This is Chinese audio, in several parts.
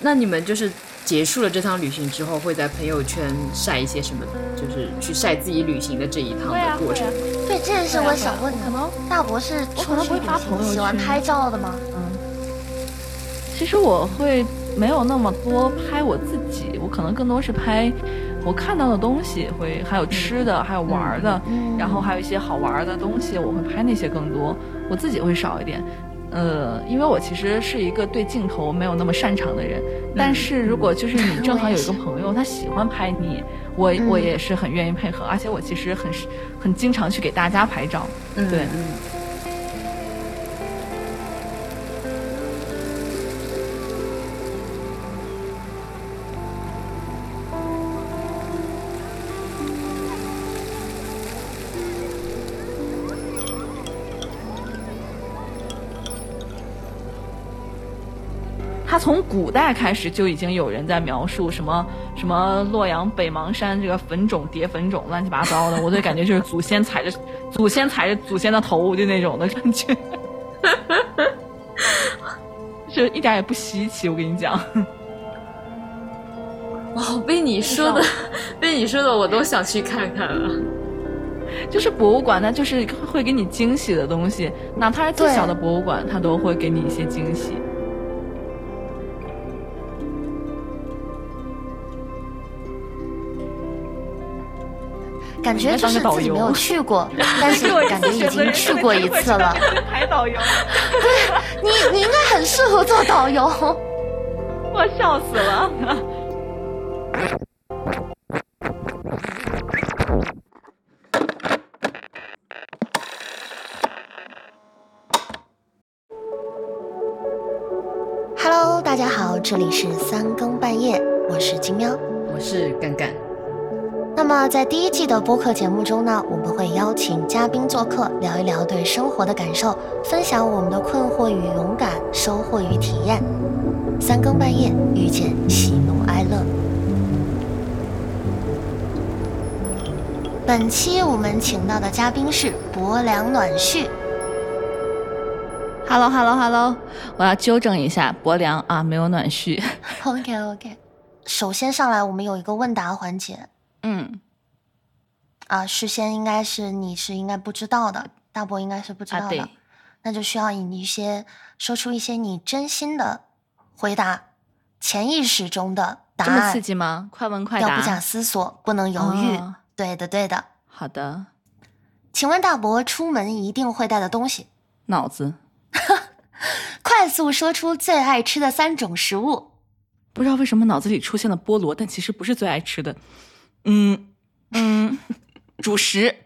那你们就是结束了这趟旅行之后，会在朋友圈晒一些什么？就是去晒自己旅行的这一趟的过程。对，这也是我想问的。可能大博是出去旅行喜欢拍照的吗？嗯，其实我会没有那么多拍我自己，我可能更多是拍我看到的东西，会还有吃的，还有玩的，然后还有一些好玩的东西，我会拍那些更多。我自己会少一点。呃，因为我其实是一个对镜头没有那么擅长的人，但是如果就是你正好有一个朋友，他喜欢拍你，我我也是很愿意配合，而且我其实很很经常去给大家拍照，对。他从古代开始就已经有人在描述什么什么洛阳北邙山这个坟冢叠坟冢乱七八糟的，我就感觉就是祖先踩着祖先踩着祖先的头就那种的感觉，就一点也不稀奇。我跟你讲，哇，被你说的 被你说的我都想去看看了。就是博物馆，它就是会给你惊喜的东西，哪怕是最小的博物馆，它都会给你一些惊喜。感觉就是自己没有去过，但是感觉已经去过一次了。排导游，对你，你应该很适合做导游。我笑死了。么在第一季的播客节目中呢，我们会邀请嘉宾做客，聊一聊对生活的感受，分享我们的困惑与勇敢，收获与体验。三更半夜遇见喜怒哀乐。本期我们请到的嘉宾是薄凉暖旭。Hello Hello Hello，我要纠正一下，薄凉啊，没有暖絮。OK OK，首先上来我们有一个问答环节。嗯，啊，事先应该是你是应该不知道的，大伯应该是不知道的，那就需要你一些说出一些你真心的回答，潜意识中的答案。这么刺激吗？快问快答，要不假思索，不能犹豫。对的，对的。好的，请问大伯出门一定会带的东西？脑子。快速说出最爱吃的三种食物。不知道为什么脑子里出现了菠萝，但其实不是最爱吃的。嗯嗯，主食、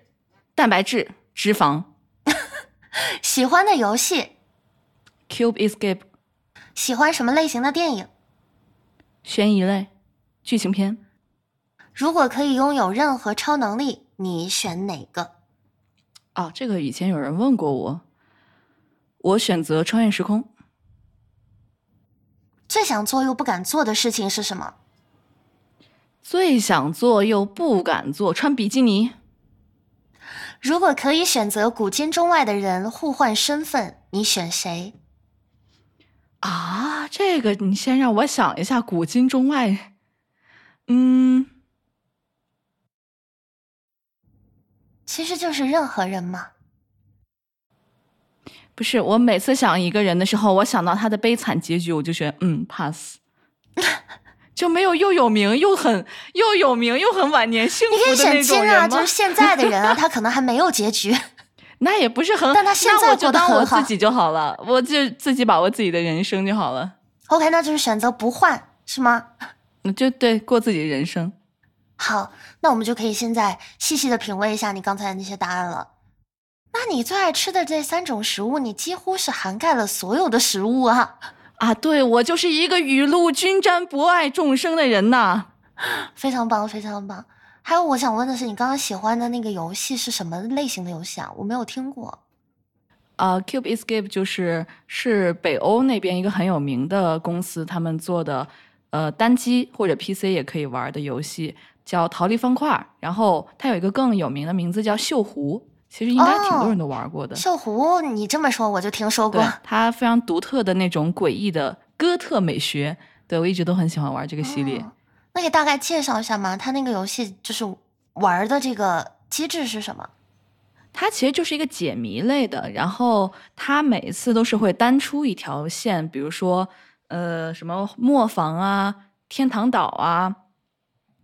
蛋白质、脂肪。喜欢的游戏，Cube Escape。喜欢什么类型的电影？悬疑类、剧情片。如果可以拥有任何超能力，你选哪个？哦，这个以前有人问过我，我选择穿越时空。最想做又不敢做的事情是什么？最想做又不敢做，穿比基尼。如果可以选择古今中外的人互换身份，你选谁？啊，这个你先让我想一下，古今中外，嗯，其实就是任何人嘛。不是，我每次想一个人的时候，我想到他的悲惨结局，我就觉得嗯，pass。就没有又有名又很又有名又很晚年幸福的那种人吗？就是现在的人啊，他可能还没有结局，那也不是很，但他现在过得很好。我自己就好了，我就自己把握自己的人生就好了。OK，那就是选择不换是吗？那就对，过自己的人生。好，那我们就可以现在细细的品味一下你刚才的那些答案了。那你最爱吃的这三种食物，你几乎是涵盖了所有的食物啊。啊，对我就是一个雨露均沾、博爱众生的人呐，非常棒，非常棒。还有，我想问的是，你刚刚喜欢的那个游戏是什么类型的游戏啊？我没有听过。啊，Cube Escape 就是是北欧那边一个很有名的公司他们做的，呃，单机或者 PC 也可以玩的游戏，叫逃离方块。然后它有一个更有名的名字叫锈湖。其实应该挺多人都玩过的。锈湖，你这么说我就听说过。它非常独特的那种诡异的哥特美学，对。我一直都很喜欢玩这个系列。那给大概介绍一下吗？它那个游戏就是玩的这个机制是什么？它其实就是一个解谜类的，然后它每一次都是会单出一条线，比如说呃什么磨坊啊、天堂岛啊，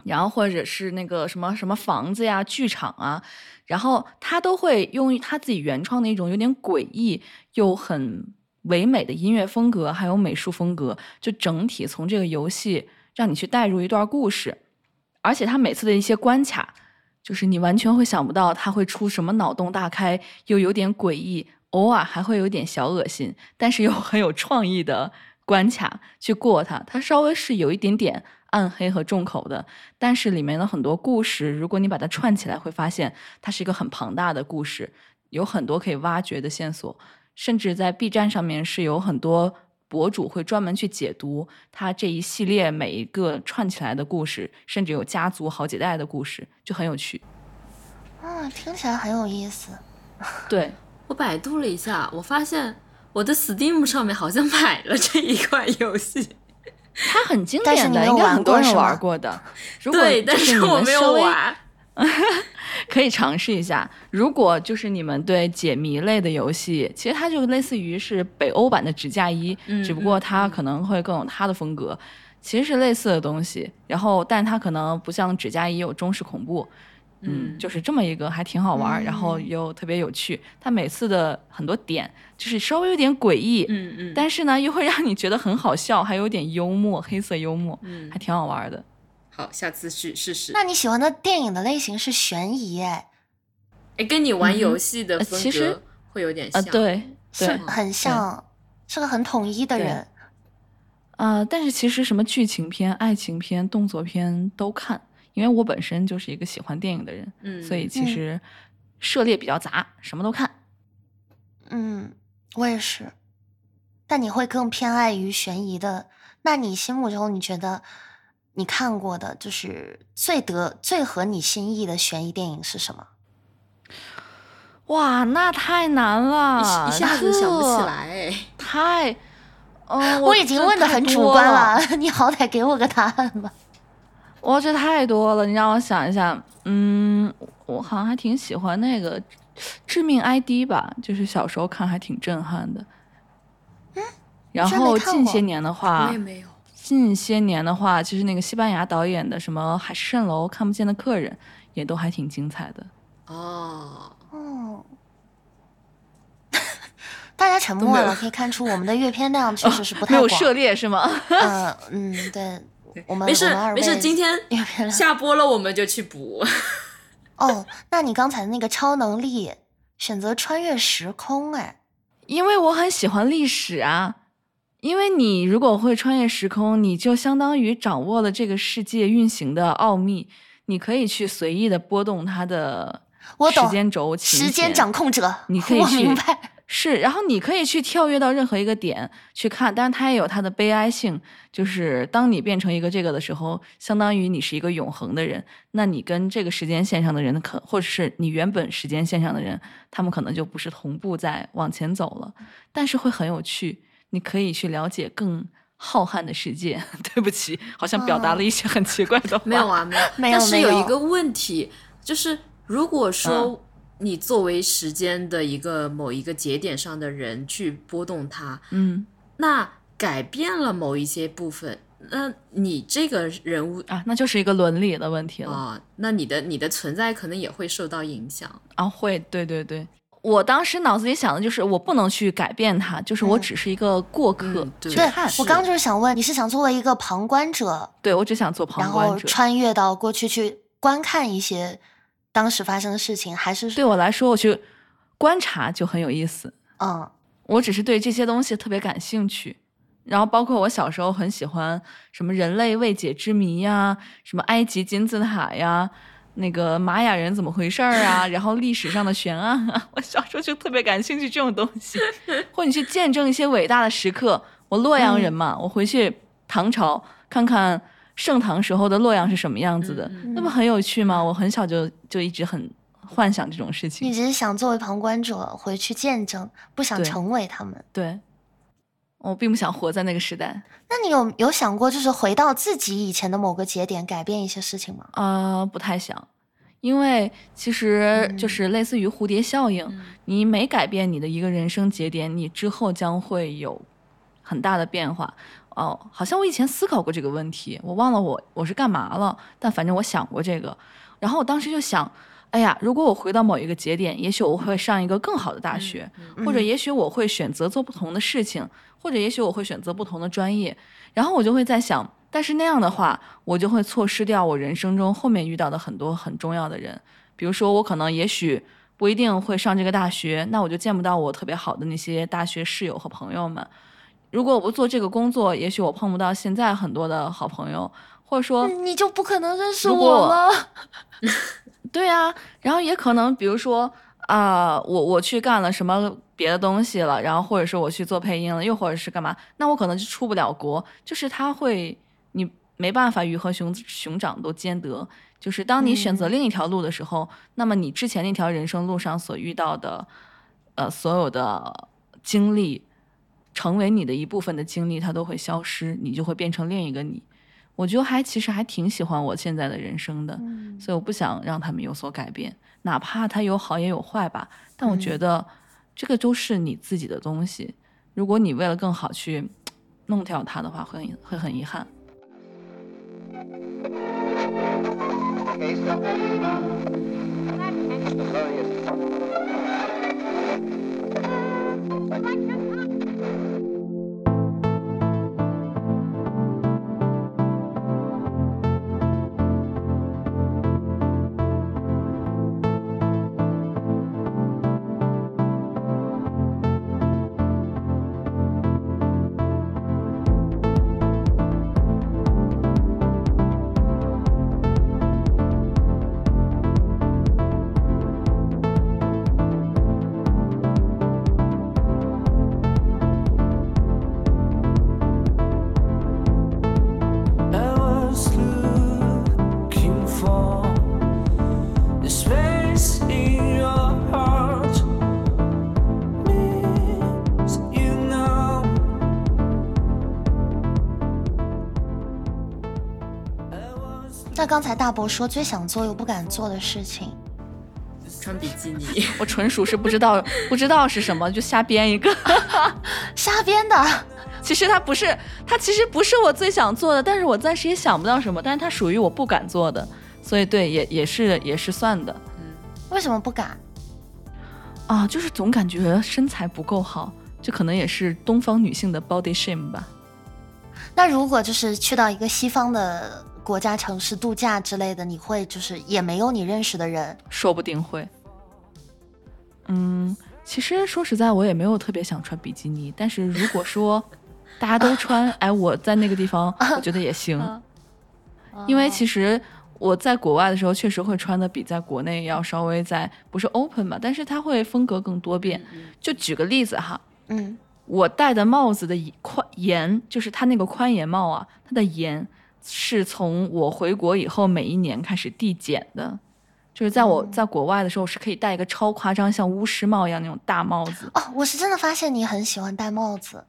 然后或者是那个什么什么房子呀、剧场啊，然后他都会用他自己原创的一种有点诡异又很唯美的音乐风格，还有美术风格，就整体从这个游戏让你去带入一段故事，而且他每次的一些关卡。就是你完全会想不到他会出什么脑洞大开又有点诡异，偶尔还会有点小恶心，但是又很有创意的关卡去过它。它稍微是有一点点暗黑和重口的，但是里面的很多故事，如果你把它串起来，会发现它是一个很庞大的故事，有很多可以挖掘的线索，甚至在 B 站上面是有很多。博主会专门去解读它这一系列每一个串起来的故事，甚至有家族好几代的故事，就很有趣。啊，听起来很有意思。对我百度了一下，我发现我的 Steam 上面好像买了这一款游戏。它很经典的，应该很多人玩过的。对，但是我没有玩。可以尝试一下。如果就是你们对解谜类的游戏，其实它就类似于是北欧版的纸嫁衣，只不过它可能会更有它的风格，其实是类似的东西。然后，但它可能不像指甲衣有中式恐怖，嗯，就是这么一个还挺好玩，然后又特别有趣。它每次的很多点就是稍微有点诡异，嗯嗯，但是呢又会让你觉得很好笑，还有点幽默，黑色幽默，嗯，还挺好玩的。好，下次去试试。那你喜欢的电影的类型是悬疑，哎，哎，跟你玩游戏的风格会有点像，对，是很像，是个很统一的人。啊，但是其实什么剧情片、爱情片、动作片都看，因为我本身就是一个喜欢电影的人，嗯，所以其实涉猎比较杂，什么都看。嗯，我也是。但你会更偏爱于悬疑的？那你心目中你觉得？你看过的就是最得最合你心意的悬疑电影是什么？哇，那太难了，一下子想不起来。太，嗯，我已经问的很主观了，你好歹给我个答案吧。哇，这太多了，你让我想一下。嗯，我好像还挺喜欢那个《致命 ID》吧，就是小时候看还挺震撼的。嗯，然后近些年的话，我也没有。近些年的话，其实那个西班牙导演的什么《海市蜃楼》《看不见的客人》也都还挺精彩的。哦哦，大家沉默了，可以看出我们的阅片量确实是不太没有涉猎是吗？嗯嗯，对，我们没事没事，今天下播了我们就去补。哦，那你刚才那个超能力选择穿越时空，哎，因为我很喜欢历史啊。因为你如果会穿越时空，你就相当于掌握了这个世界运行的奥秘，你可以去随意的波动它的时间轴。时间掌控者，你可以去明白是，然后你可以去跳跃到任何一个点去看，但是它也有它的悲哀性，就是当你变成一个这个的时候，相当于你是一个永恒的人，那你跟这个时间线上的人可，或者是你原本时间线上的人，他们可能就不是同步在往前走了，但是会很有趣。你可以去了解更浩瀚的世界。对不起，好像表达了一些很奇怪的话。没有啊，没有。但是有一个问题，就是如果说你作为时间的一个某一个节点上的人去波动它，嗯，那改变了某一些部分，那你这个人物啊，那就是一个伦理的问题了啊。那你的你的存在可能也会受到影响啊。会，对对对。我当时脑子里想的就是，我不能去改变它，就是我只是一个过客去看。我刚就是想问，你是想作为一个旁观者？对，我只想做旁观者，然后穿越到过去去观看一些当时发生的事情，还是对我来说，我去观察就很有意思。嗯，我只是对这些东西特别感兴趣，然后包括我小时候很喜欢什么人类未解之谜呀，什么埃及金字塔呀。那个玛雅人怎么回事儿啊？然后历史上的悬案啊，我小时候就特别感兴趣这种东西。或你去见证一些伟大的时刻，我洛阳人嘛，我回去唐朝看看盛唐时候的洛阳是什么样子的，那不很有趣吗？我很小就就一直很幻想这种事情。你只是想作为旁观者回去见证，不想成为他们。对。我并不想活在那个时代。那你有有想过，就是回到自己以前的某个节点，改变一些事情吗？呃，不太想，因为其实就是类似于蝴蝶效应，你每改变你的一个人生节点，你之后将会有很大的变化。哦，好像我以前思考过这个问题，我忘了我我是干嘛了，但反正我想过这个。然后我当时就想。哎呀，如果我回到某一个节点，也许我会上一个更好的大学，或者也许我会选择做不同的事情，或者也许我会选择不同的专业。然后我就会在想，但是那样的话，我就会错失掉我人生中后面遇到的很多很重要的人。比如说，我可能也许不一定会上这个大学，那我就见不到我特别好的那些大学室友和朋友们。如果我不做这个工作，也许我碰不到现在很多的好朋友，或者说你就不可能认识我了。对啊，然后也可能，比如说啊，我我去干了什么别的东西了，然后或者是我去做配音了，又或者是干嘛，那我可能就出不了国。就是他会，你没办法鱼和熊熊掌都兼得。就是当你选择另一条路的时候，那么你之前那条人生路上所遇到的，呃，所有的经历，成为你的一部分的经历，它都会消失，你就会变成另一个你。我觉得还其实还挺喜欢我现在的人生的，所以我不想让他们有所改变，哪怕它有好也有坏吧。但我觉得这个都是你自己的东西，如果你为了更好去弄掉它的话，会会很遗憾。刚才大伯说最想做又不敢做的事情，穿比基尼。我纯属是不知道，不知道是什么，就瞎编一个，瞎编的。其实它不是，它其实不是我最想做的，但是我暂时也想不到什么，但是它属于我不敢做的，所以对，也也是也是算的。嗯，为什么不敢？啊，就是总感觉身材不够好，这可能也是东方女性的 body shame 吧。那如果就是去到一个西方的。国家城市度假之类的，你会就是也没有你认识的人，说不定会。嗯，其实说实在，我也没有特别想穿比基尼，但是如果说 大家都穿，哎，我在那个地方，我觉得也行。因为其实我在国外的时候，确实会穿的比在国内要稍微在不是 open 吧，但是它会风格更多变。就举个例子哈，嗯，我戴的帽子的宽檐，就是它那个宽檐帽啊，它的檐。是从我回国以后每一年开始递减的，就是在我在国外的时候是可以戴一个超夸张像巫师帽一样那种大帽子哦。我是真的发现你很喜欢戴帽子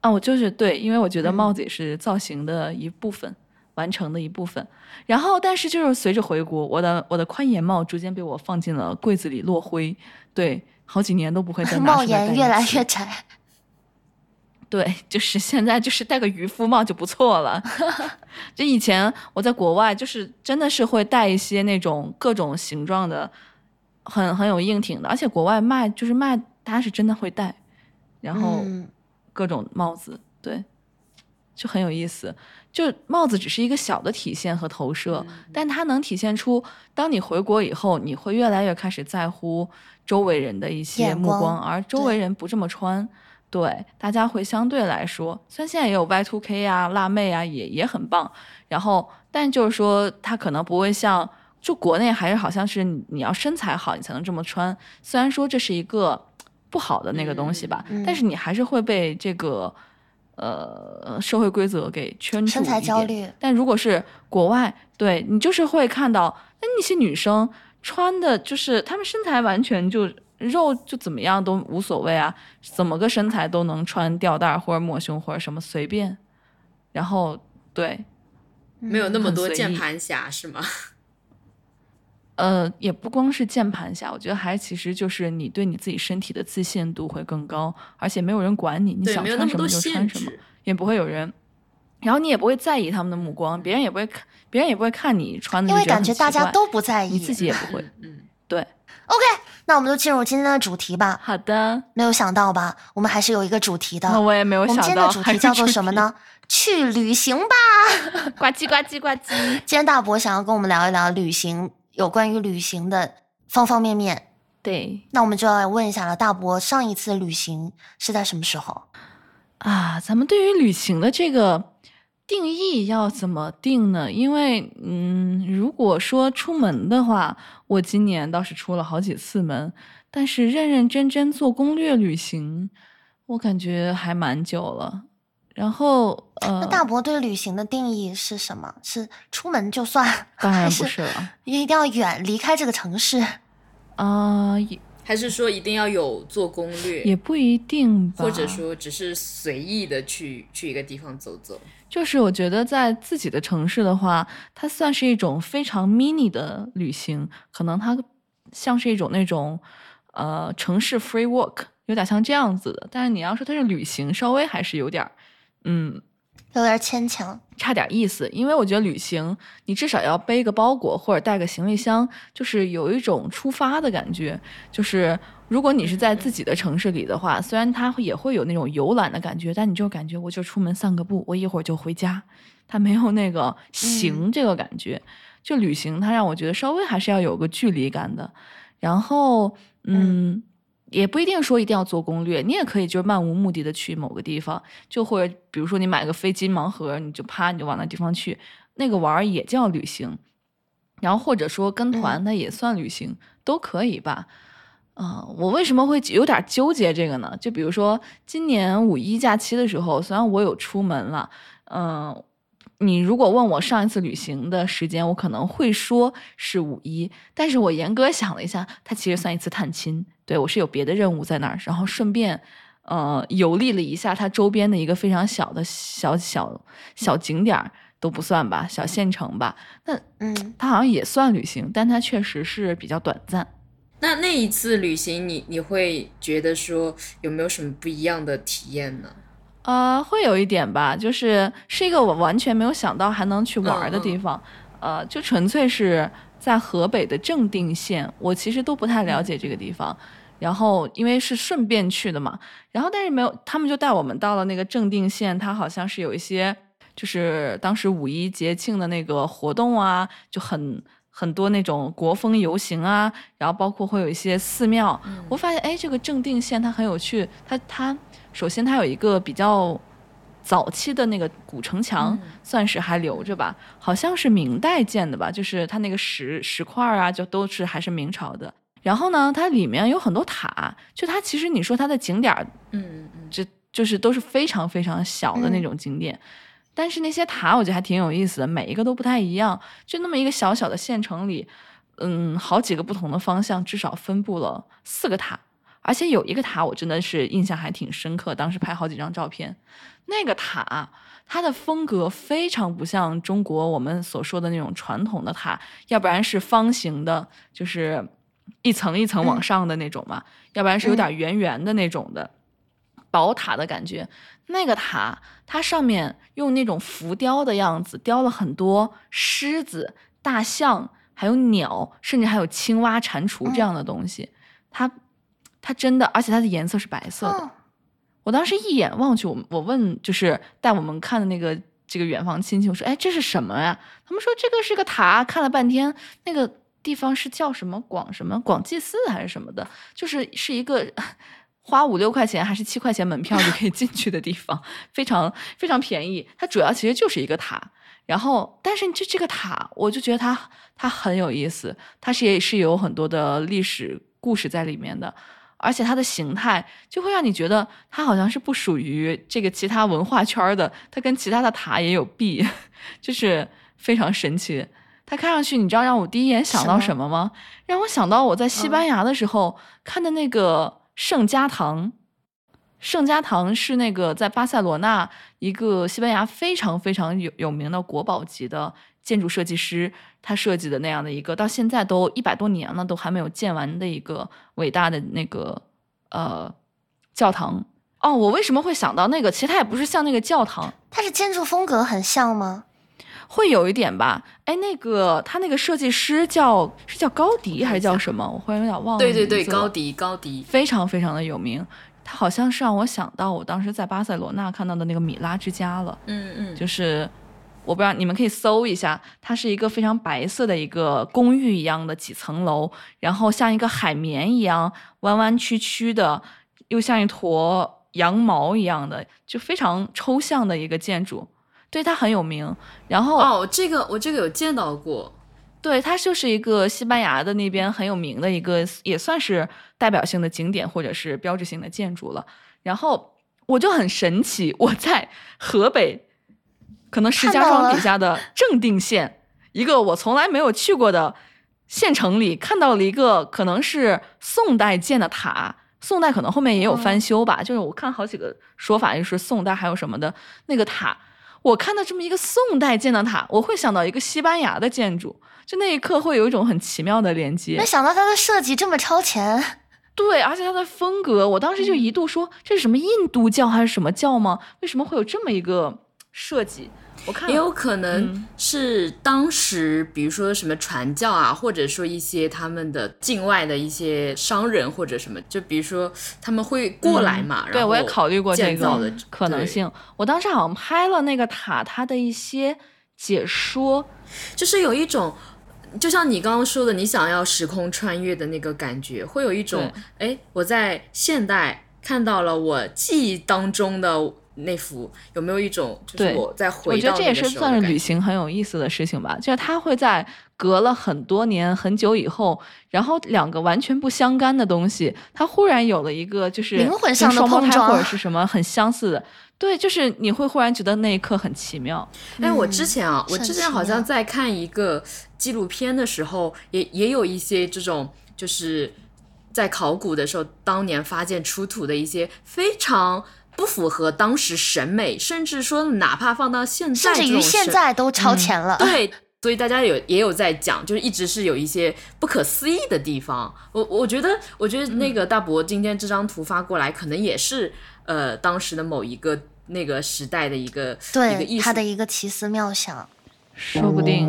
啊，我就是对，因为我觉得帽子也是造型的一部分，完成的一部分。然后，但是就是随着回国，我的我的宽檐帽逐渐被我放进了柜子里落灰，对，好几年都不会再 帽檐越来越窄。对，就是现在，就是戴个渔夫帽就不错了。就以前我在国外，就是真的是会戴一些那种各种形状的，很很有硬挺的。而且国外卖就是卖，他是真的会戴，然后各种帽子，对，就很有意思。就帽子只是一个小的体现和投射，但它能体现出，当你回国以后，你会越来越开始在乎周围人的一些目光，而周围人不这么穿。对，大家会相对来说，虽然现在也有 Y Two K 啊、辣妹啊，也也很棒。然后，但就是说，它可能不会像就国内还是好像是你要身材好，你才能这么穿。虽然说这是一个不好的那个东西吧，但是你还是会被这个呃社会规则给圈住身材焦虑。但如果是国外，对你就是会看到，那那些女生穿的就是她们身材完全就肉就怎么样都无所谓啊，怎么个身材都能穿吊带或者抹胸或者什么随便。然后对，没有那么多键盘侠是吗？呃，也不光是键盘侠，我觉得还其实就是你对你自己身体的自信度会更高，而且没有人管你，你想穿什么就穿什么，也不会有人，然后你也不会在意他们的目光，别人也不会看，别人也不会看你穿的，因为感觉大家都不在意，你自己也不会，嗯，对，OK，那我们就进入今天的主题吧。好的，没有想到吧？我们还是有一个主题的，那我也没有想到。我们今天的主题叫做什么呢？去旅行吧，呱唧呱唧呱唧。今天大伯想要跟我们聊一聊旅行。有关于旅行的方方面面，对，那我们就要来问一下了。大伯上一次旅行是在什么时候啊？咱们对于旅行的这个定义要怎么定呢？因为，嗯，如果说出门的话，我今年倒是出了好几次门，但是认认真真做攻略旅行，我感觉还蛮久了。然后，呃，那大伯对旅行的定义是什么？是出门就算？当然不是了，一定要远离开这个城市啊？还是说一定要有做攻略？也不一定吧。或者说只是随意的去去一个地方走走？就是我觉得在自己的城市的话，它算是一种非常 mini 的旅行，可能它像是一种那种呃城市 free walk，有点像这样子的。但是你要说它是旅行，稍微还是有点儿。嗯，有点牵强，差点意思。因为我觉得旅行，你至少要背个包裹或者带个行李箱，就是有一种出发的感觉。就是如果你是在自己的城市里的话，虽然它也会有那种游览的感觉，但你就感觉我就出门散个步，我一会儿就回家，它没有那个行这个感觉。就旅行，它让我觉得稍微还是要有个距离感的。然后，嗯。也不一定说一定要做攻略，你也可以就是漫无目的的去某个地方，就或者比如说你买个飞机盲盒，你就啪你就往那地方去，那个玩也叫旅行。然后或者说跟团，那也算旅行，都可以吧。啊，我为什么会有点纠结这个呢？就比如说今年五一假期的时候，虽然我有出门了，嗯。你如果问我上一次旅行的时间，我可能会说是五一，但是我严格想了一下，它其实算一次探亲。对我是有别的任务在那儿，然后顺便，呃，游历了一下它周边的一个非常小的小小小景点儿都不算吧，小县城吧。那嗯，它好像也算旅行，但它确实是比较短暂。那那一次旅行，你你会觉得说有没有什么不一样的体验呢？呃，会有一点吧，就是是一个我完全没有想到还能去玩的地方，呃，就纯粹是在河北的正定县，我其实都不太了解这个地方，然后因为是顺便去的嘛，然后但是没有，他们就带我们到了那个正定县，它好像是有一些，就是当时五一节庆的那个活动啊，就很很多那种国风游行啊，然后包括会有一些寺庙，我发现哎，这个正定县它很有趣，它它。首先，它有一个比较早期的那个古城墙，算是还留着吧，好像是明代建的吧，就是它那个石石块啊，就都是还是明朝的。然后呢，它里面有很多塔，就它其实你说它的景点儿，嗯嗯，这就是都是非常非常小的那种景点，但是那些塔我觉得还挺有意思的，每一个都不太一样，就那么一个小小的县城里，嗯，好几个不同的方向，至少分布了四个塔。而且有一个塔，我真的是印象还挺深刻，当时拍好几张照片。那个塔，它的风格非常不像中国我们所说的那种传统的塔，要不然是方形的，就是一层一层往上的那种嘛，要不然是有点圆圆的那种的宝塔的感觉。那个塔，它上面用那种浮雕的样子雕了很多狮子、大象，还有鸟，甚至还有青蛙、蟾蜍这样的东西，它。它真的，而且它的颜色是白色的。我当时一眼望去，我我问就是带我们看的那个这个远房亲戚，我说：“哎，这是什么呀？”他们说：“这个是个塔。”看了半天，那个地方是叫什么广什么广济寺还是什么的，就是是一个花五六块钱还是七块钱门票就可以进去的地方，非常非常便宜。它主要其实就是一个塔，然后但是这这个塔，我就觉得它它很有意思，它是也是有很多的历史故事在里面的。而且它的形态就会让你觉得它好像是不属于这个其他文化圈的，它跟其他的塔也有弊，就是非常神奇。它看上去，你知道让我第一眼想到什么吗？让我想到我在西班牙的时候看的那个圣家堂。圣家堂是那个在巴塞罗那一个西班牙非常非常有有名的国宝级的建筑设计师，他设计的那样的一个，到现在都一百多年了，都还没有建完的一个伟大的那个呃教堂。哦，我为什么会想到那个？其实它也不是像那个教堂，它是建筑风格很像吗？会有一点吧。哎，那个他那个设计师叫是叫高迪还是叫什么？我忽然有点忘了。对对对，高迪，高迪非常非常的有名。他好像是让我想到我当时在巴塞罗那看到的那个米拉之家了。嗯嗯，就是我不知道你们可以搜一下，它是一个非常白色的一个公寓一样的几层楼，然后像一个海绵一样弯弯曲曲的，又像一坨羊毛一样的，就非常抽象的一个建筑。对，它很有名。然后哦，这个我这个有见到过。对，它就是一个西班牙的那边很有名的一个，也算是代表性的景点或者是标志性的建筑了。然后我就很神奇，我在河北，可能石家庄底下的 正定县，一个我从来没有去过的县城里，看到了一个可能是宋代建的塔。宋代可能后面也有翻修吧，就是我看好几个说法，就是宋代还有什么的那个塔。我看到这么一个宋代建的塔，我会想到一个西班牙的建筑。就那一刻会有一种很奇妙的连接，没想到它的设计这么超前，对，而且它的风格，我当时就一度说这是什么印度教还是什么教吗？为什么会有这么一个设计？我看也有可能是当时，比如说什么传教啊，或者说一些他们的境外的一些商人或者什么，就比如说他们会过来嘛。对，我也考虑过这个可能性。我当时好像拍了那个塔，它的一些解说，就是有一种。就像你刚刚说的，你想要时空穿越的那个感觉，会有一种哎，我在现代看到了我记忆当中的那幅，有没有一种就是我在回？我觉得这也是算是旅行很有意思的事情吧，就是它会在隔了很多年很久以后，然后两个完全不相干的东西，它忽然有了一个就是灵魂上的碰撞，或者是什么很相似的。对，就是你会忽然觉得那一刻很奇妙。哎，我之前啊，我之前好像在看一个纪录片的时候，也也有一些这种，就是在考古的时候，当年发现出土的一些非常不符合当时审美，甚至说哪怕放到现在，甚至于现在都超前了。对，所以大家有也有在讲，就是一直是有一些不可思议的地方。我我觉得，我觉得那个大伯今天这张图发过来，可能也是。呃，当时的某一个那个时代的一个一个艺术，他的一个奇思妙想，说不定。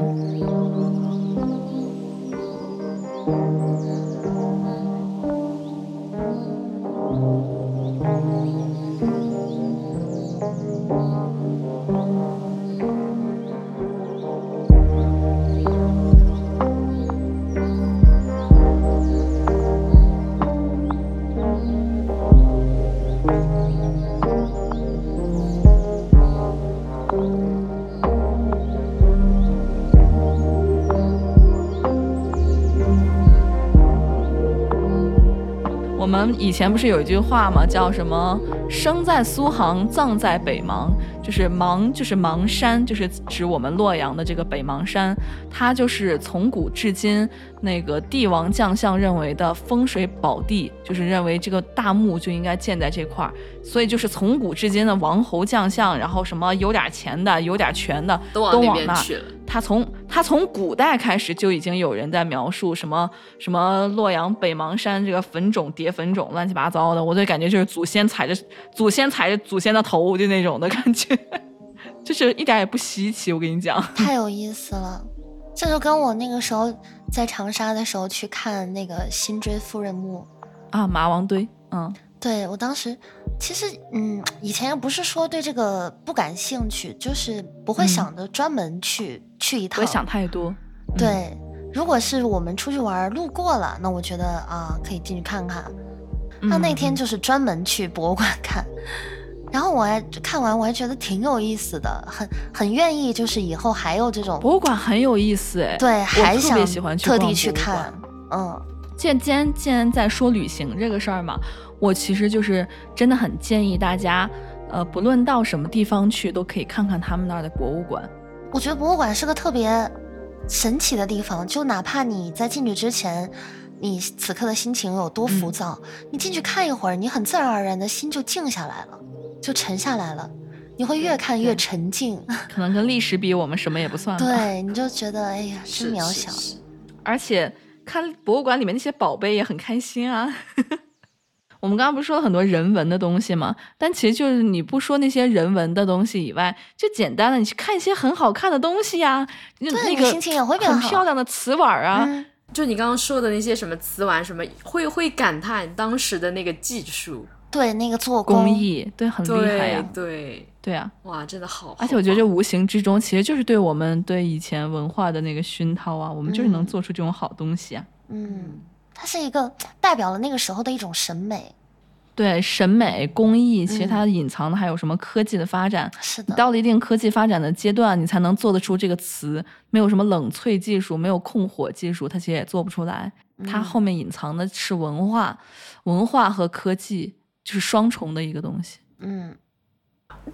们以前不是有一句话吗？叫什么“生在苏杭，葬在北邙”，就是邙，就是邙山，就是指我们洛阳的这个北邙山。它就是从古至今那个帝王将相认为的风水宝地，就是认为这个大墓就应该建在这块儿。所以就是从古至今的王侯将相，然后什么有点钱的、有点权的，都往那边去了。他从他从古代开始就已经有人在描述什么什么洛阳北邙山这个坟冢叠坟冢乱七八糟的，我就感觉就是祖先踩着祖先踩着祖先的头就那种的感觉，就是一点也不稀奇。我跟你讲，太有意思了，这就跟我那个时候在长沙的时候去看那个辛追夫人墓啊，马王堆，嗯。对我当时，其实嗯，以前也不是说对这个不感兴趣，就是不会想着专门去去一趟。不会想太多。对，如果是我们出去玩路过了，那我觉得啊，可以进去看看。那那天就是专门去博物馆看，然后我还看完，我还觉得挺有意思的，很很愿意，就是以后还有这种博物馆很有意思哎。对，还想喜欢特地去看。嗯，既然既然在说旅行这个事儿嘛。我其实就是真的很建议大家，呃，不论到什么地方去，都可以看看他们那儿的博物馆。我觉得博物馆是个特别神奇的地方，就哪怕你在进去之前，你此刻的心情有多浮躁，你进去看一会儿，你很自然而然的心就静下来了，就沉下来了。你会越看越沉静，可能跟历史比，我们什么也不算。对，你就觉得哎呀，真渺小。而且看博物馆里面那些宝贝也很开心啊。我们刚刚不是说了很多人文的东西吗？但其实就是你不说那些人文的东西以外，就简单的你去看一些很好看的东西呀，就那个心情也会变很漂亮的瓷碗啊，就你刚刚说的那些什么瓷碗，什么会会感叹当时的那个技术。对那个做工艺，对很厉害呀，对对啊，哇，真的好！而且我觉得这无形之中，其实就是对我们对以前文化的那个熏陶啊，我们就是能做出这种好东西啊。嗯，它是一个代表了那个时候的一种审美，对审美工艺，其实它隐藏的还有什么科技的发展？是的，到了一定科技发展的阶段，你才能做得出这个词。没有什么冷萃技术，没有控火技术，它其实也做不出来。它后面隐藏的是文化，文化和科技。就是双重的一个东西，嗯，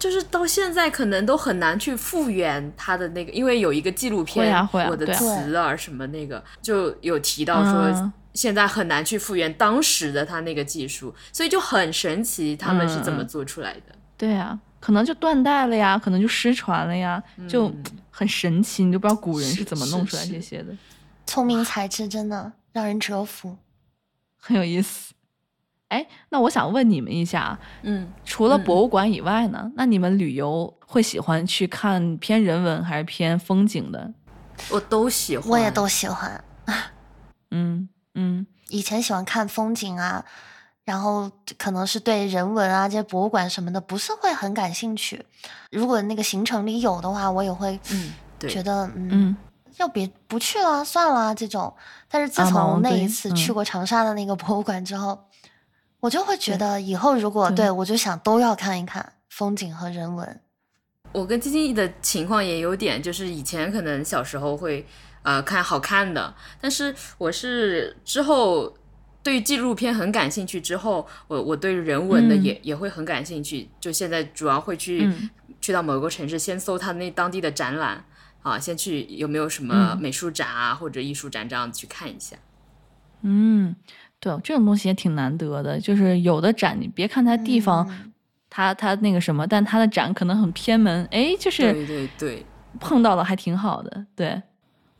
就是到现在可能都很难去复原它的那个，因为有一个纪录片《我的词啊》什么那个就有提到说，现在很难去复原当时的他那个技术，所以就很神奇他们是怎么做出来的。对啊，可能就断代了呀，可能就失传了呀，就很神奇，你都不知道古人是怎么弄出来这些的。聪明才智真的让人折服，很有意思。哎，那我想问你们一下，嗯，除了博物馆以外呢，那你们旅游会喜欢去看偏人文还是偏风景的？我都喜欢，我也都喜欢。嗯嗯，以前喜欢看风景啊，然后可能是对人文啊这些博物馆什么的不是会很感兴趣。如果那个行程里有的话，我也会嗯觉得嗯，要别不去了算了这种。但是自从那一次去过长沙的那个博物馆之后。我就会觉得以后如果对我就想都要看一看风景和人文。我跟金金的情况也有点，就是以前可能小时候会呃看好看的，但是我是之后对纪录片很感兴趣，之后我我对人文的也也会很感兴趣。就现在主要会去去到某个城市，先搜他那当地的展览啊，先去有没有什么美术展啊或者艺术展这样子去看一下。嗯。对，这种东西也挺难得的。就是有的展，你别看它地方，它它那个什么，但它的展可能很偏门。哎，就是对对对，碰到了还挺好的。对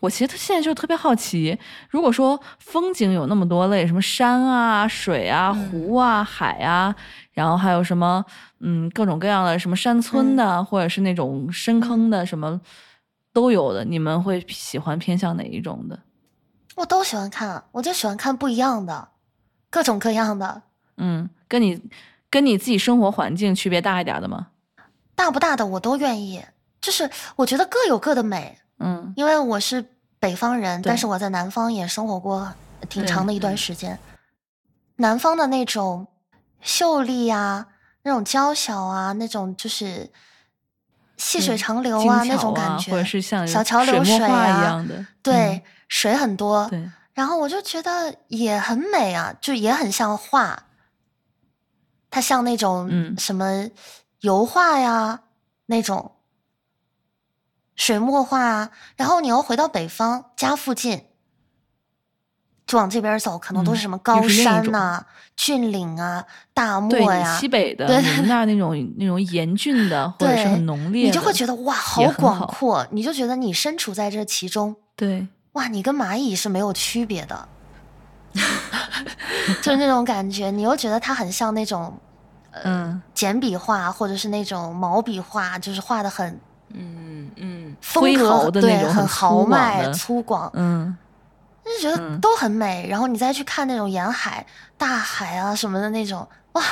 我其实现在就特别好奇，如果说风景有那么多类，什么山啊、水啊、湖啊、海啊，然后还有什么嗯各种各样的什么山村的，或者是那种深坑的，什么都有的，你们会喜欢偏向哪一种的？我都喜欢看，我就喜欢看不一样的。各种各样的，嗯，跟你跟你自己生活环境区别大一点的吗？大不大的我都愿意，就是我觉得各有各的美，嗯，因为我是北方人，但是我在南方也生活过挺长的一段时间，南方的那种秀丽呀，那种娇小啊，那种就是细水长流啊那种感觉，或者是像小桥流水啊一样的，对，水很多，然后我就觉得也很美啊，就也很像画，它像那种什么油画呀，那种水墨画啊。然后你又回到北方家附近，就往这边走，可能都是什么高山呐、峻岭啊、大漠呀。西北的你们那儿那种那种严峻的，或者是很浓烈，你就会觉得哇，好广阔，你就觉得你身处在这其中。对。哇，你跟蚂蚁是没有区别的，就是那种感觉。你又觉得它很像那种，嗯，简笔画或者是那种毛笔画，就是画的很，嗯嗯，风格对，很豪迈粗犷，嗯，就觉得都很美。然后你再去看那种沿海、大海啊什么的那种，哇，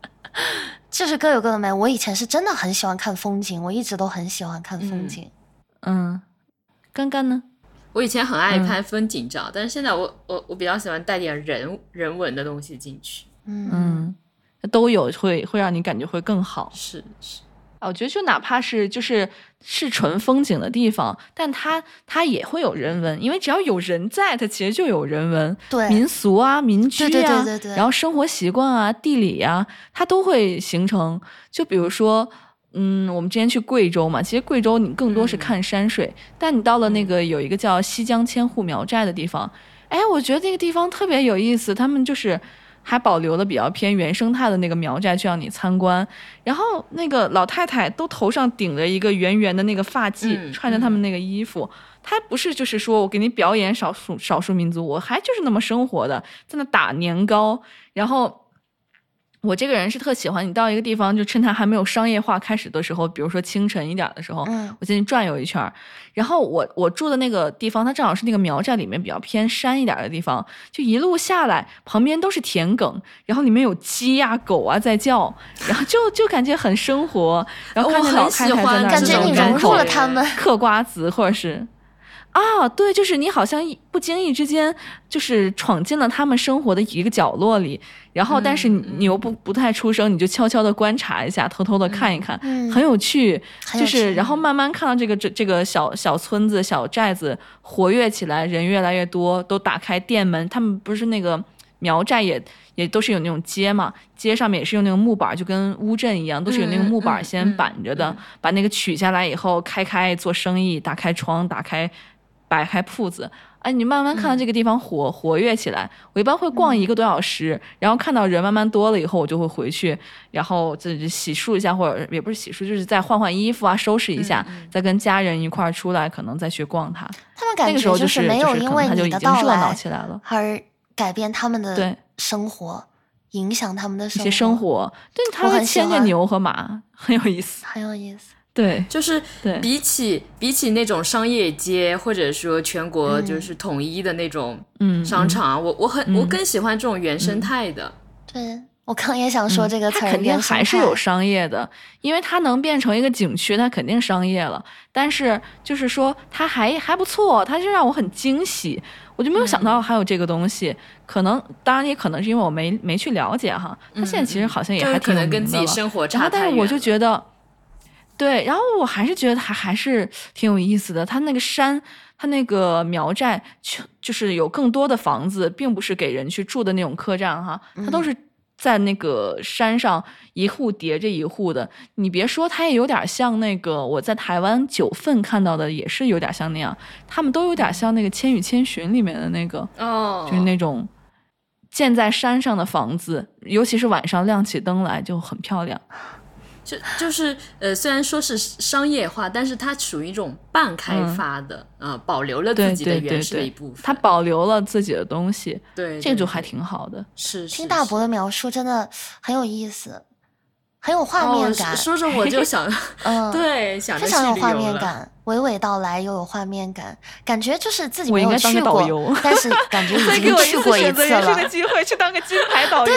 就是各有各的美。我以前是真的很喜欢看风景，我一直都很喜欢看风景。嗯，刚刚呢？我以前很爱拍风景照，但是现在我我我比较喜欢带点人人文的东西进去。嗯，都有会会让你感觉会更好。是是，啊，我觉得就哪怕是就是是纯风景的地方，但它它也会有人文，因为只要有人在，它其实就有人文。对，民俗啊，民居啊，对对对对，然后生活习惯啊，地理啊，它都会形成。就比如说。嗯，我们之前去贵州嘛，其实贵州你更多是看山水，但你到了那个有一个叫西江千户苗寨的地方，哎，我觉得那个地方特别有意思，他们就是还保留了比较偏原生态的那个苗寨去让你参观，然后那个老太太都头上顶着一个圆圆的那个发髻，穿着他们那个衣服，她不是就是说我给你表演少数少数民族，我还就是那么生活的，在那打年糕，然后。我这个人是特喜欢你到一个地方，就趁它还没有商业化开始的时候，比如说清晨一点的时候，我进去转悠一圈。然后我我住的那个地方，它正好是那个苗寨里面比较偏山一点的地方，就一路下来，旁边都是田埂，然后里面有鸡呀、狗啊在叫，然后就就感觉很生活。然后看见老太太在那感觉你融入了他们，嗑瓜子或者是。啊，对，就是你好像不经意之间就是闯进了他们生活的一个角落里，然后但是你又不不太出声，你就悄悄的观察一下，偷偷的看一看，很有趣。就是然后慢慢看到这个这这个小小村子小寨子活跃起来，人越来越多，都打开店门。他们不是那个苗寨也也都是有那种街嘛，街上面也是用那个木板，就跟乌镇一样，都是有那个木板先板着的，把那个取下来以后开开做生意，打开窗，打开。摆开铺子，哎，你慢慢看到这个地方活活跃起来。我一般会逛一个多小时，然后看到人慢慢多了以后，我就会回去，然后自己洗漱一下，或者也不是洗漱，就是再换换衣服啊，收拾一下，再跟家人一块儿出来，可能再去逛它。他们感觉就是没有因为你的到来而改变他们的生活，影响他们的一些生活。对，他会牵着牛和马，很有意思，很有意思。对，就是比起比起那种商业街，或者说全国就是统一的那种商场，我我很我更喜欢这种原生态的。对我刚也想说这个词儿，肯定还是有商业的，因为它能变成一个景区，它肯定商业了。但是就是说，它还还不错，它就让我很惊喜，我就没有想到还有这个东西。可能当然也可能是因为我没没去了解哈，它现在其实好像也还挺能跟自己生活。差但是我就觉得。对，然后我还是觉得它还是挺有意思的。它那个山，它那个苗寨，就是有更多的房子，并不是给人去住的那种客栈哈。它都是在那个山上一户叠着一户的。你别说，它也有点像那个我在台湾九份看到的，也是有点像那样。他们都有点像那个《千与千寻》里面的那个，哦，就是那种建在山上的房子，尤其是晚上亮起灯来就很漂亮。就就是呃，虽然说是商业化，但是它属于一种半开发的，呃，保留了自己的原始的一部分。它保留了自己的东西，对，这就还挺好的。是听大伯的描述，真的很有意思。很有画面感，说着我就想，嗯，对，想非常有画面感，娓娓道来又有画面感，感觉就是自己没有去过，但是 感觉已经去过一次了。个机会去当个金 牌导游，对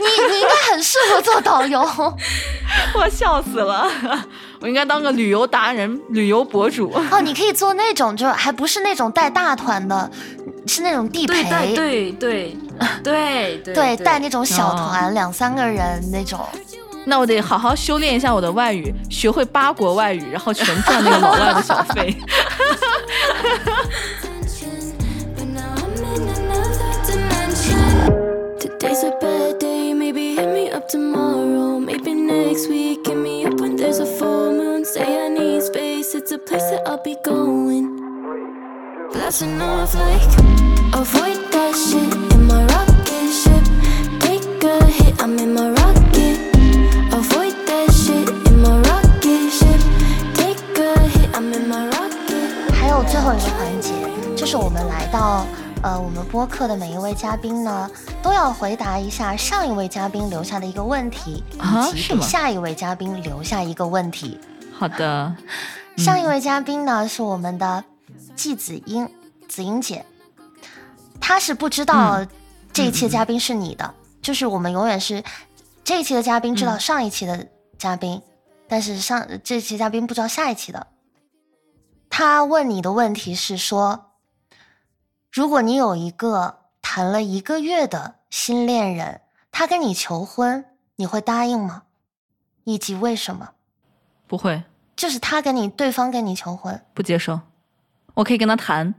你，你应该很适合做导游。我笑死了，我应该当个旅游达人、旅游博主。哦，你可以做那种，就还不是那种带大团的，是那种地陪，对对对对对，带那种小团，两三个人那种。那我得好好修炼一下我的外语，学会八国外语，然后全赚那个老外的小费。最后一个环节就是我们来到，呃，我们播客的每一位嘉宾呢，都要回答一下上一位嘉宾留下的一个问题，以及给下一位嘉宾留下一个问题。好的，上一位嘉宾呢是我们的季子英，子英姐，她是不知道这一期的嘉宾是你的，就是我们永远是这一期的嘉宾知道上一期的嘉宾，但是上这期嘉宾不知道下一期的。他问你的问题是说，如果你有一个谈了一个月的新恋人，他跟你求婚，你会答应吗？以及为什么？不会。就是他跟你对方跟你求婚，不接受。我可以跟他谈，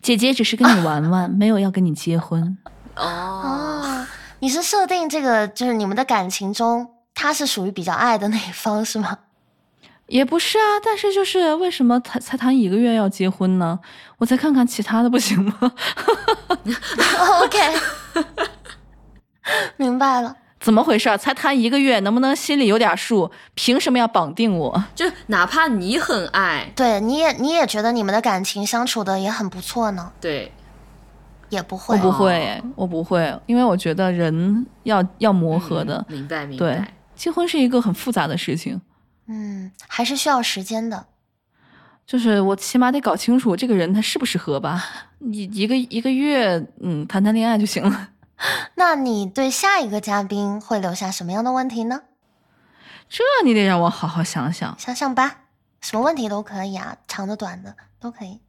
姐姐只是跟你玩玩，没有要跟你结婚。哦，你是设定这个就是你们的感情中，他是属于比较爱的那一方是吗？也不是啊，但是就是为什么才才谈一个月要结婚呢？我再看看其他的不行吗？OK，明白了。怎么回事？才谈一个月，能不能心里有点数？凭什么要绑定我？就哪怕你很爱，对，你也你也觉得你们的感情相处的也很不错呢？对，也不会，我不会，我不会，因为我觉得人要要磨合的。明白，明白。对，结婚是一个很复杂的事情。嗯，还是需要时间的。就是我起码得搞清楚这个人他适不适合吧。一一个一个月，嗯，谈谈恋爱就行了。那你对下一个嘉宾会留下什么样的问题呢？这你得让我好好想想，想想吧。什么问题都可以啊，长的、短的都可以。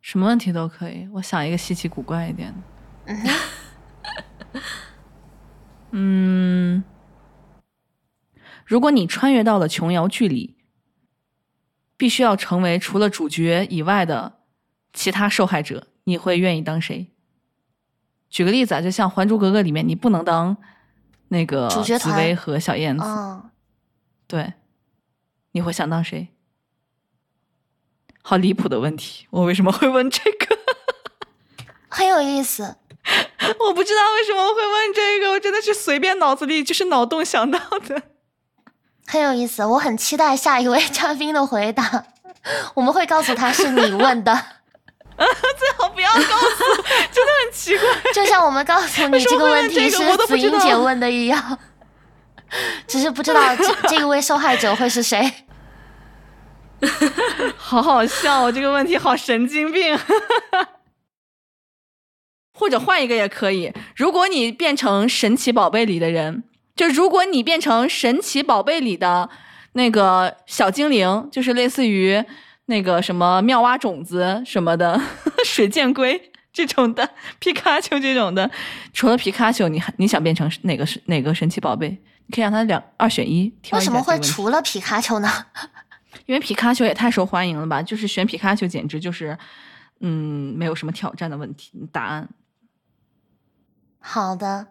什么问题都可以，我想一个稀奇古怪一点的。嗯，如果你穿越到了琼瑶剧里，必须要成为除了主角以外的其他受害者，你会愿意当谁？举个例子啊，就像《还珠格格》里面，你不能当那个紫薇和小燕子，对，你会想当谁？好离谱的问题，我为什么会问这个？很有意思，我不知道为什么会问这个，我真的是随便脑子里就是脑洞想到的。很有意思，我很期待下一位 嘉宾的回答，我们会告诉他是你问的。最好不要告诉，真的很奇怪。就像我们告诉你这个问题是子英姐问的一样，只是不知道这 这一位受害者会是谁。好好笑，这个问题好神经病。或者换一个也可以，如果你变成神奇宝贝里的人，就如果你变成神奇宝贝里的那个小精灵，就是类似于。那个什么妙蛙种子什么的，水箭龟 这种的，皮卡丘这种的，除了皮卡丘，你还你想变成哪个是哪个神奇宝贝？你可以让他两二选一。为什么会除了皮卡丘呢？因为皮卡丘也太受欢迎了吧！就是选皮卡丘，简直就是，嗯，没有什么挑战的问题。答案。好的。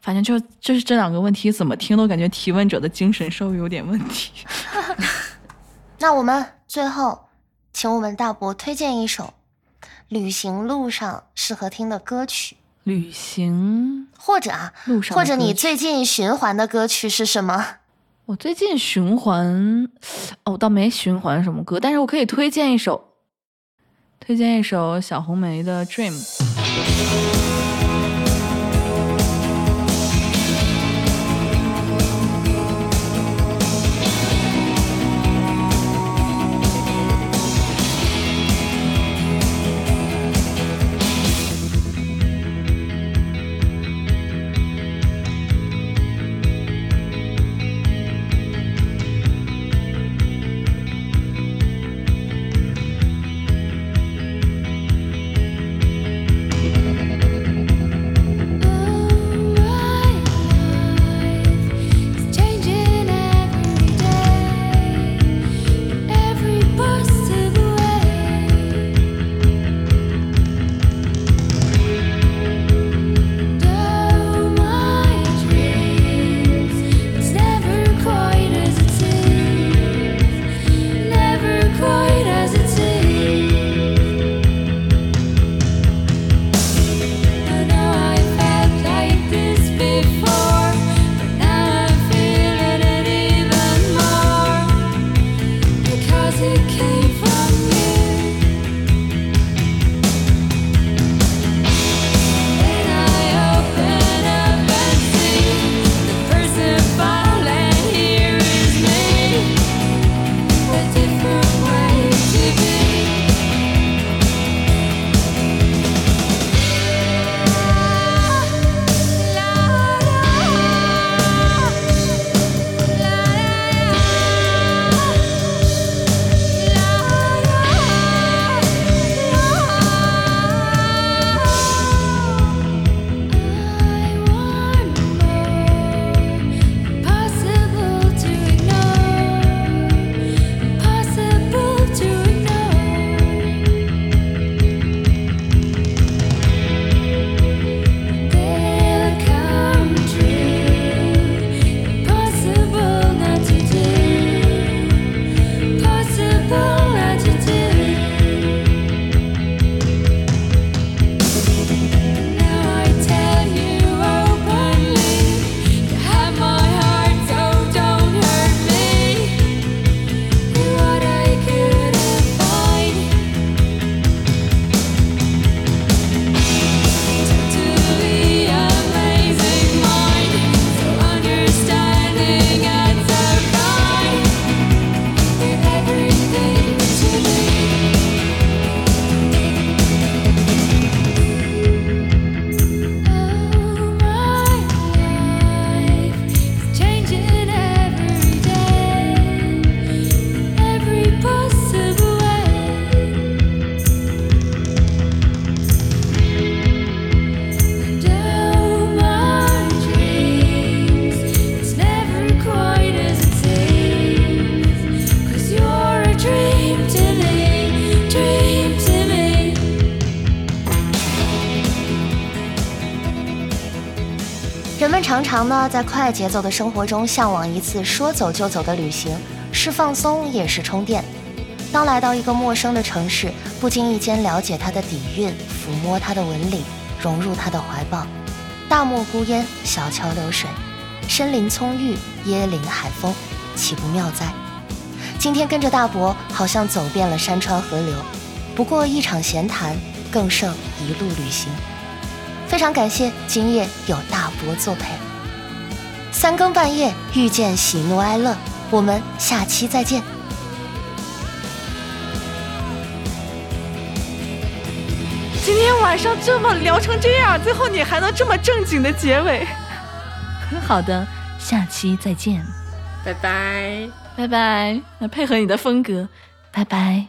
反正就就是这两个问题，怎么听都感觉提问者的精神稍微有点问题。那我们最后，请我们大伯推荐一首旅行路上适合听的歌曲。旅行或者啊，路上或者你最近循环的歌曲是什么？我最近循环，哦，我倒没循环什么歌，但是我可以推荐一首，推荐一首小红梅的《Dream》。呢，在快节奏的生活中向往一次说走就走的旅行，是放松也是充电。当来到一个陌生的城市，不经意间了解它的底蕴，抚摸它的纹理，融入它的怀抱。大漠孤烟，小桥流水，深林葱郁，椰林海风，岂不妙哉？今天跟着大伯，好像走遍了山川河流，不过一场闲谈，更胜一路旅行。非常感谢今夜有大伯作陪，三更半夜遇见喜怒哀乐，我们下期再见。今天晚上这么聊成这样，最后你还能这么正经的结尾？好的，下期再见，拜拜，拜拜。那配合你的风格，拜拜。